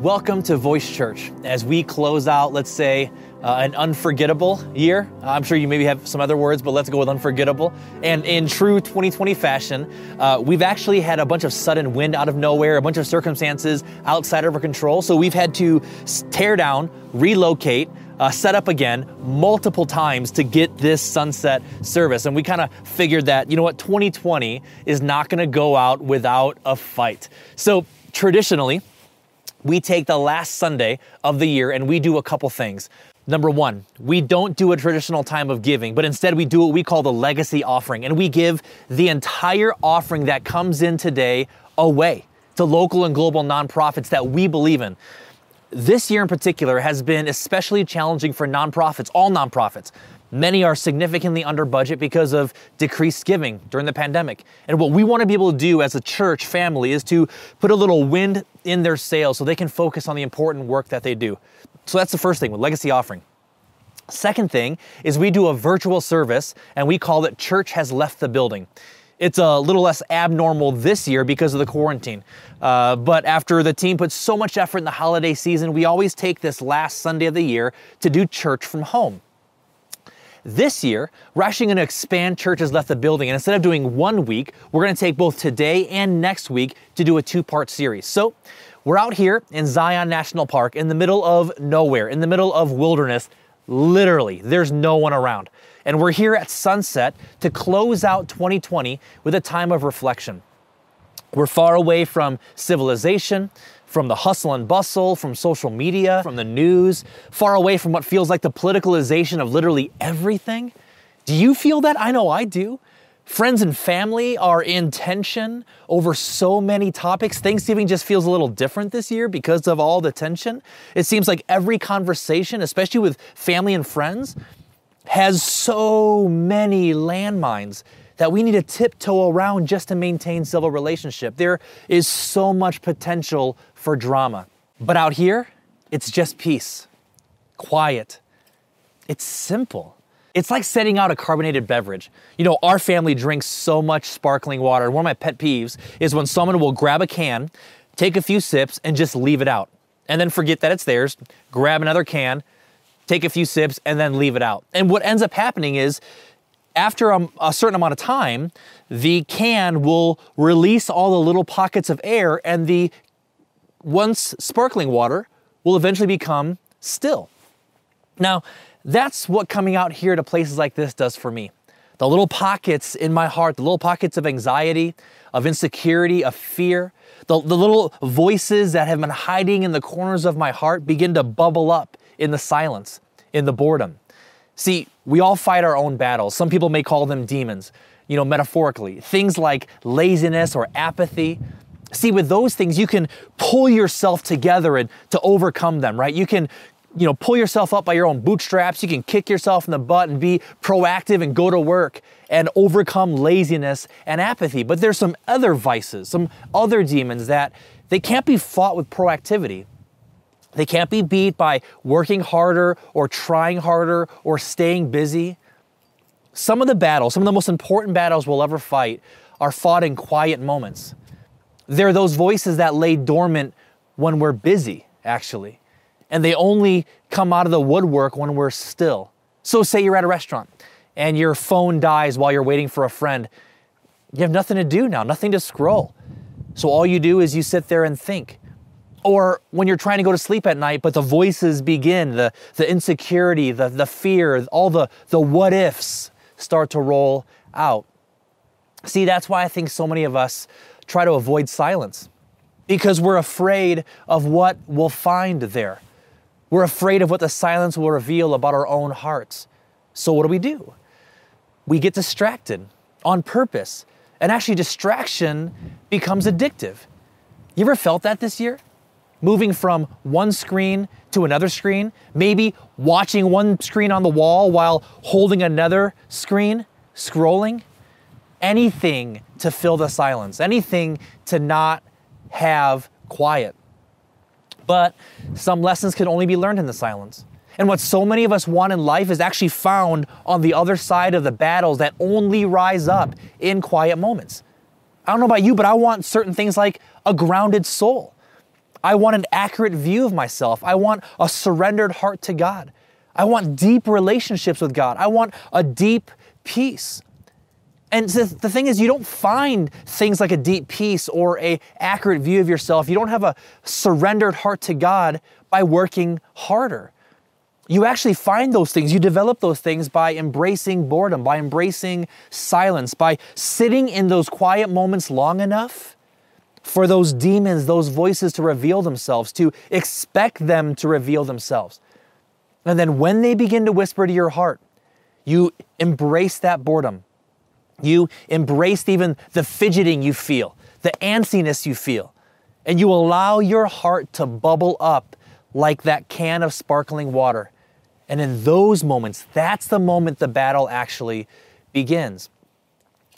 Welcome to Voice Church as we close out, let's say, uh, an unforgettable year. I'm sure you maybe have some other words, but let's go with unforgettable. And in true 2020 fashion, uh, we've actually had a bunch of sudden wind out of nowhere, a bunch of circumstances outside of our control. So we've had to tear down, relocate, uh, set up again multiple times to get this sunset service. And we kind of figured that, you know what, 2020 is not going to go out without a fight. So traditionally, we take the last Sunday of the year and we do a couple things. Number one, we don't do a traditional time of giving, but instead we do what we call the legacy offering. And we give the entire offering that comes in today away to local and global nonprofits that we believe in. This year in particular has been especially challenging for nonprofits, all nonprofits. Many are significantly under budget because of decreased giving during the pandemic. And what we want to be able to do as a church family is to put a little wind in their sails so they can focus on the important work that they do. So that's the first thing with legacy offering. Second thing is we do a virtual service and we call it Church Has Left the Building. It's a little less abnormal this year because of the quarantine. Uh, but after the team puts so much effort in the holiday season, we always take this last Sunday of the year to do church from home. This year, we're actually going to expand churches Left the Building. And instead of doing one week, we're going to take both today and next week to do a two part series. So we're out here in Zion National Park in the middle of nowhere, in the middle of wilderness. Literally, there's no one around. And we're here at sunset to close out 2020 with a time of reflection. We're far away from civilization, from the hustle and bustle, from social media, from the news, far away from what feels like the politicalization of literally everything. Do you feel that? I know I do. Friends and family are in tension over so many topics. Thanksgiving just feels a little different this year because of all the tension. It seems like every conversation, especially with family and friends, has so many landmines that we need to tiptoe around just to maintain civil relationship. There is so much potential for drama. But out here, it's just peace, quiet. It's simple. It's like setting out a carbonated beverage. You know, our family drinks so much sparkling water. One of my pet peeves is when someone will grab a can, take a few sips, and just leave it out. And then forget that it's theirs, grab another can, take a few sips, and then leave it out. And what ends up happening is after a, a, certain amount of time, the can will release all the little pockets of air, and the once sparkling water will eventually become still. Now, that's what coming out here to places like this does for me. The little pockets in my heart, the little pockets of anxiety, of insecurity, of fear, the, the little voices that have been hiding in the corners of my heart begin to bubble up in the silence, in the boredom. See, we all fight our own battles. Some people may call them demons, you know, metaphorically. Things like laziness or apathy. See, with those things, you can pull yourself together and to overcome them, right? You can, you know, pull yourself up by your own bootstraps. You can kick yourself in the butt and be proactive and go to work and overcome laziness and apathy. But there's some other vices, some other demons that they can't be fought with proactivity. They can't be beat by working harder or trying harder or staying busy. Some of the battles, some of the most important battles we'll ever fight, are fought in quiet moments. They're those voices that lay dormant when we're busy, actually. And they only come out of the woodwork when we're still. So, say you're at a restaurant and your phone dies while you're waiting for a friend. You have nothing to do now, nothing to scroll. So, all you do is you sit there and think. Or when you're trying to go to sleep at night, but the voices begin, the, the insecurity, the, the fear, all the, the what ifs start to roll out. See, that's why I think so many of us try to avoid silence because we're afraid of what we'll find there. We're afraid of what the silence will reveal about our own hearts. So, what do we do? We get distracted on purpose. And actually, distraction becomes addictive. You ever felt that this year? moving from one screen to another screen, maybe watching one screen on the wall while holding another screen, scrolling. Anything to fill the silence, anything to not have quiet. But some lessons can only be learned in the silence. And what so many of us want in life is actually found on the other side of the battles that only rise up in quiet moments. I don't know about you, but I want certain things like a grounded soul. I want an accurate view of myself. I want a surrendered heart to God. I want deep relationships with God. I want a deep peace. And the, the thing is, you don't find things like a deep peace or a accurate view of yourself. You don't have a surrendered heart to God by working harder. You actually find those things, you develop those things by embracing boredom, by embracing silence, by sitting in those quiet moments long enough for those demons, those voices to reveal themselves, to expect them to reveal themselves. And then when they begin to whisper to your heart, you embrace that boredom. You embrace even the fidgeting you feel, the antsiness you feel, and you allow your heart to bubble up like that can of sparkling water. And in those moments, that's the moment the battle actually begins.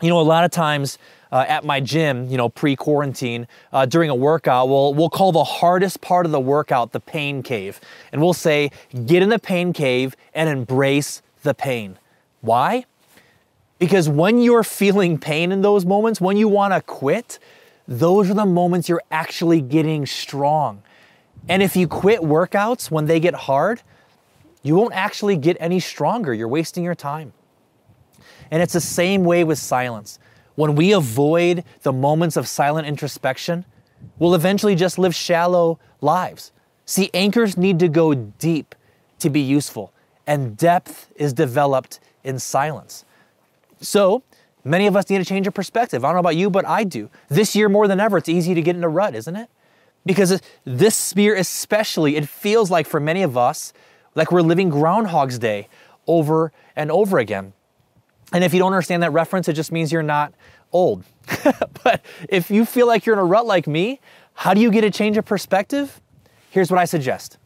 You know, a lot of times uh, at my gym, you know, pre-quarantine, uh, during a workout, we'll we'll call the hardest part of the workout the pain cave, and we'll say, get in the pain cave and embrace the pain. Why? Because when you're feeling pain in those moments, when you want to quit, those are the moments you're actually getting strong. And if you quit workouts when they get hard, you won't actually get any stronger. You're wasting your time. And it's the same way with silence. When we avoid the moments of silent introspection, we'll eventually just live shallow lives. See, anchors need to go deep to be useful, and depth is developed in silence. So, many of us need a change of perspective. I don't know about you, but I do. This year, more than ever, it's easy to get in a rut, isn't it? Because this year, especially, it feels like for many of us, like we're living Groundhog's Day over and over again. And if you don't understand that reference, it just means you're not old. but if you feel like you're in a rut like me, how do you get a change of perspective? Here's what I suggest.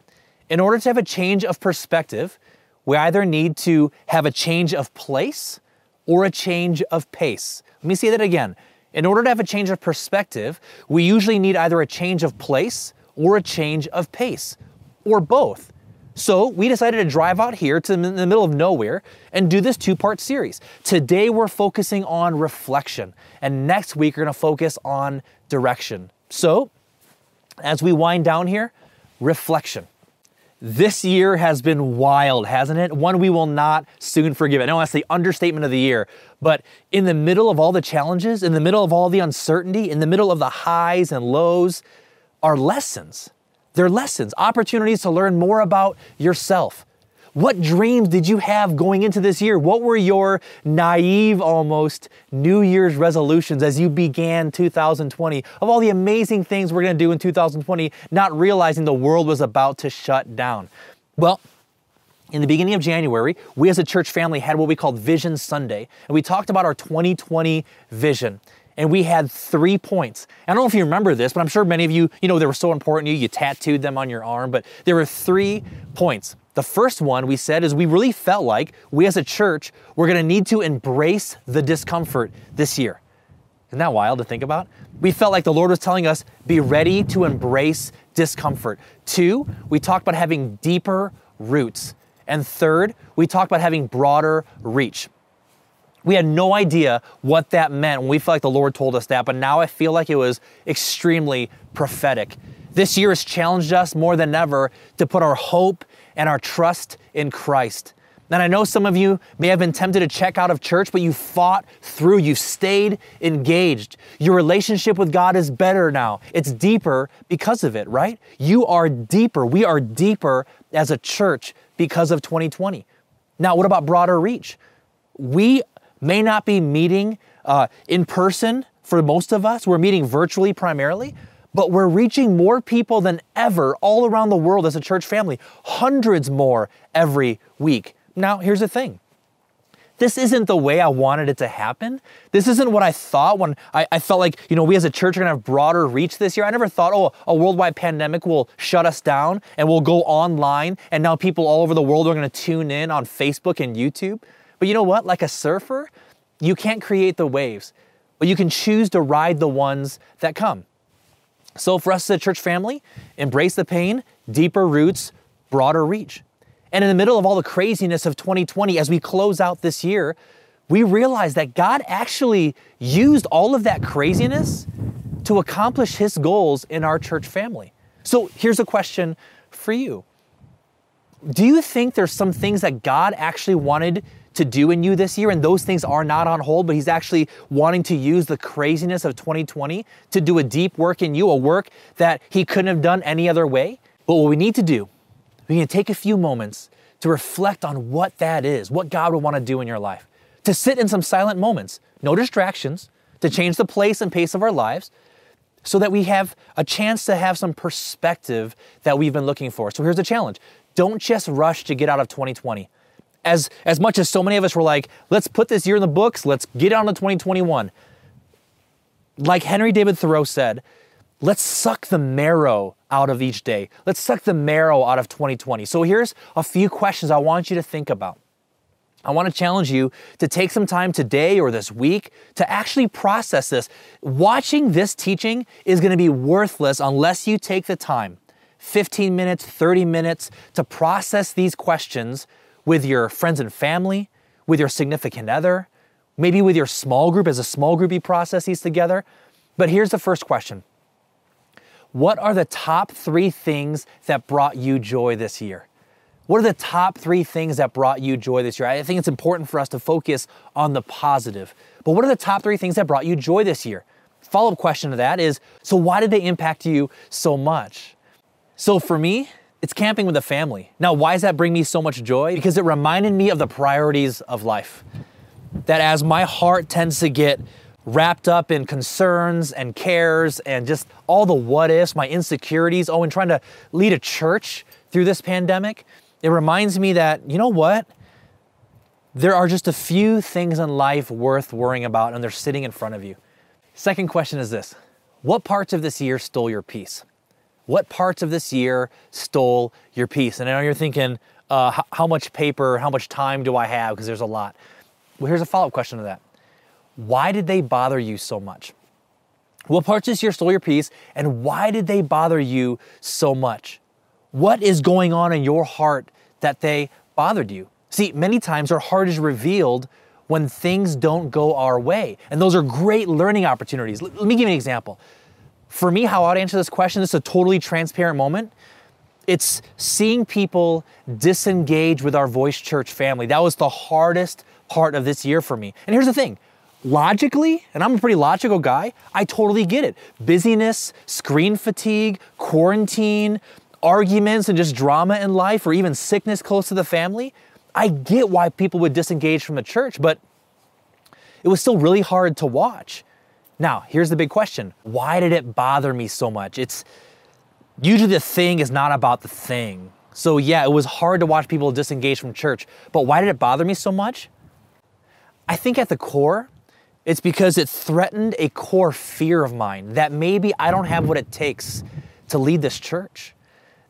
In order to have a change of perspective, we either need to have a change of place or a change of pace. Let me say that again. In order to have a change of perspective, we usually need either a change of place or a change of pace, or both. So we decided to drive out here to the middle of nowhere and do this two part series. Today we're focusing on reflection, and next week we're gonna focus on direction. So, as we wind down here, reflection. This year has been wild, hasn't it? One we will not soon forgive. I know that's the understatement of the year, but in the middle of all the challenges, in the middle of all the uncertainty, in the middle of the highs and lows, are lessons they're lessons, opportunities to learn more about yourself. What dreams did you have going into this year? What were your naive almost New Year's resolutions as you began 2020 of all the amazing things we're going to do in 2020, not realizing the world was about to shut down? Well, in the beginning of January, we as a church family had what we called Vision Sunday, and we talked about our 2020 vision and we had three points. I don't know if you remember this, but I'm sure many of you, you know, they were so important to you, you tattooed them on your arm, but there were three points. The first one we said is we really felt like we as a church were gonna need to embrace the discomfort this year. Isn't that wild to think about? We felt like the Lord was telling us, be ready to embrace discomfort. Two, we talked about having deeper roots. And third, we talked about having broader reach. We had no idea what that meant when we felt like the Lord told us that, but now I feel like it was extremely prophetic. This year has challenged us more than ever to put our hope and our trust in Christ. And I know some of you may have been tempted to check out of church, but you fought through, you stayed engaged. Your relationship with God is better now. It's deeper because of it, right? You are deeper. We are deeper as a church because of 2020. Now, what about broader reach? We may not be meeting uh, in person for most of us. We're meeting virtually primarily, but we're reaching more people than ever all around the world as a church family, hundreds more every week. Now, here's the thing. This isn't the way I wanted it to happen. This isn't what I thought when I, I felt like, you know, we as a church are gonna have broader reach this year. I never thought, oh, a worldwide pandemic will shut us down and we'll go online and now people all over the world are gonna tune in on Facebook and YouTube. But you know what? Like a surfer, you can't create the waves, but you can choose to ride the ones that come. So for us as a church family, embrace the pain, deeper roots, broader reach. And in the middle of all the craziness of 2020, as we close out this year, we realize that God actually used all of that craziness to accomplish His goals in our church family. So here's a question for you Do you think there's some things that God actually wanted to do in you this year, and those things are not on hold, but He's actually wanting to use the craziness of 2020 to do a deep work in you, a work that He couldn't have done any other way? But what we need to do, we need to take a few moments to reflect on what that is, what God would want to do in your life, to sit in some silent moments, no distractions, to change the place and pace of our lives so that we have a chance to have some perspective that we've been looking for. So here's the challenge don't just rush to get out of 2020. As, as much as so many of us were like, let's put this year in the books, let's get on to 2021. Like Henry David Thoreau said, let's suck the marrow out of each day. Let's suck the marrow out of 2020. So here's a few questions I want you to think about. I want to challenge you to take some time today or this week to actually process this. Watching this teaching is going to be worthless unless you take the time 15 minutes, 30 minutes to process these questions with your friends and family, with your significant other, maybe with your small group as a small group you process these together. But here's the first question What are the top three things that brought you joy this year? What are the top three things that brought you joy this year? I think it's important for us to focus on the positive. But what are the top three things that brought you joy this year? Follow up question to that is so, why did they impact you so much? So, for me, it's camping with a family. Now, why does that bring me so much joy? Because it reminded me of the priorities of life. That as my heart tends to get wrapped up in concerns and cares and just all the what ifs, my insecurities, oh, and trying to lead a church through this pandemic, it reminds me that, you know what? There are just a few things in life worth worrying about, and they're sitting in front of you. Second question is this What parts of this year stole your peace? What parts of this year stole your peace? And I know you're thinking, uh, how, much paper, how much time do I have? Because there's a lot. Well, here's a follow up question to that Why did they bother you so much? What parts this year stole your peace, and why did they bother you so much? What is going on in your heart that they bothered you? See, many times our heart is revealed when things don't go our way. And those are great learning opportunities. Let me give you an example. For me, how I'd answer this question, this is a totally transparent moment. It's seeing people disengage with our Voice Church family. That was the hardest part of this year for me. And here's the thing logically, and I'm a pretty logical guy, I totally get it. Busyness, screen fatigue, quarantine, arguments and just drama in life or even sickness close to the family, I get why people would disengage from the church, but it was still really hard to watch. Now, here's the big question why did it bother me so much? It's usually the thing is not about the thing. So, yeah, it was hard to watch people disengage from church, but why did it bother me so much? I think at the core, it's because it threatened a core fear of mine that maybe I don't have what it takes to lead this church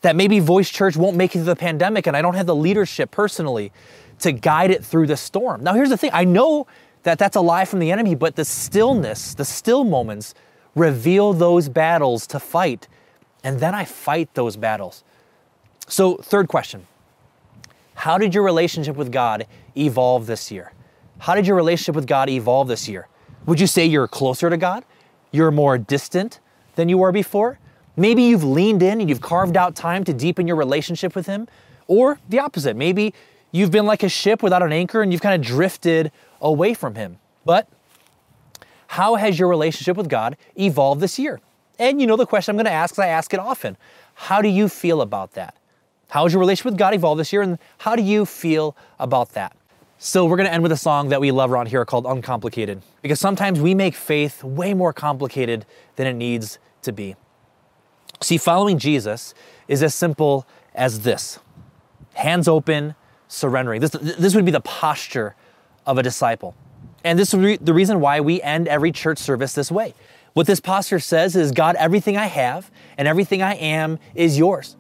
that maybe Voice Church won't make it through the pandemic and I don't have the leadership personally to guide it through the storm. Now, here's the thing I know that that's a lie from the enemy, but the stillness, the still moments, reveal those battles to fight. And then I fight those battles. So, third question How did your relationship with God evolve this year? How did your relationship with God evolve this year? Would you say you're closer to God? You're more distant than you were before? Maybe you've leaned in and you've carved out time to deepen your relationship with Him. Or the opposite. Maybe you've been like a ship without an anchor and you've kind of drifted away from Him. But how has your relationship with God evolved this year? And you know the question I'm going to ask, I ask it often. How do you feel about that? How has your relationship with God evolved this year? And how do you feel about that? So, we're going to end with a song that we love around here called Uncomplicated, because sometimes we make faith way more complicated than it needs to be. See, following Jesus is as simple as this hands open, surrendering. This, this would be the posture of a disciple. And this is the reason why we end every church service this way. What this posture says is God, everything I have and everything I am is yours.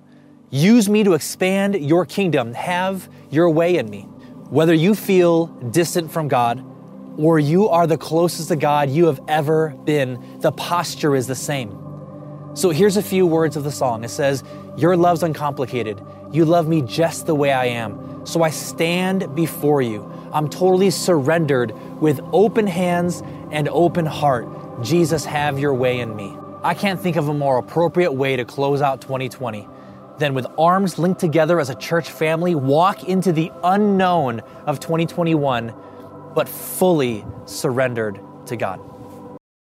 Use me to expand your kingdom. Have your way in me. Whether you feel distant from God or you are the closest to God you have ever been, the posture is the same. So here's a few words of the song. It says, Your love's uncomplicated. You love me just the way I am. So I stand before you. I'm totally surrendered with open hands and open heart. Jesus, have your way in me. I can't think of a more appropriate way to close out 2020 than with arms linked together as a church family, walk into the unknown of 2021, but fully surrendered to God.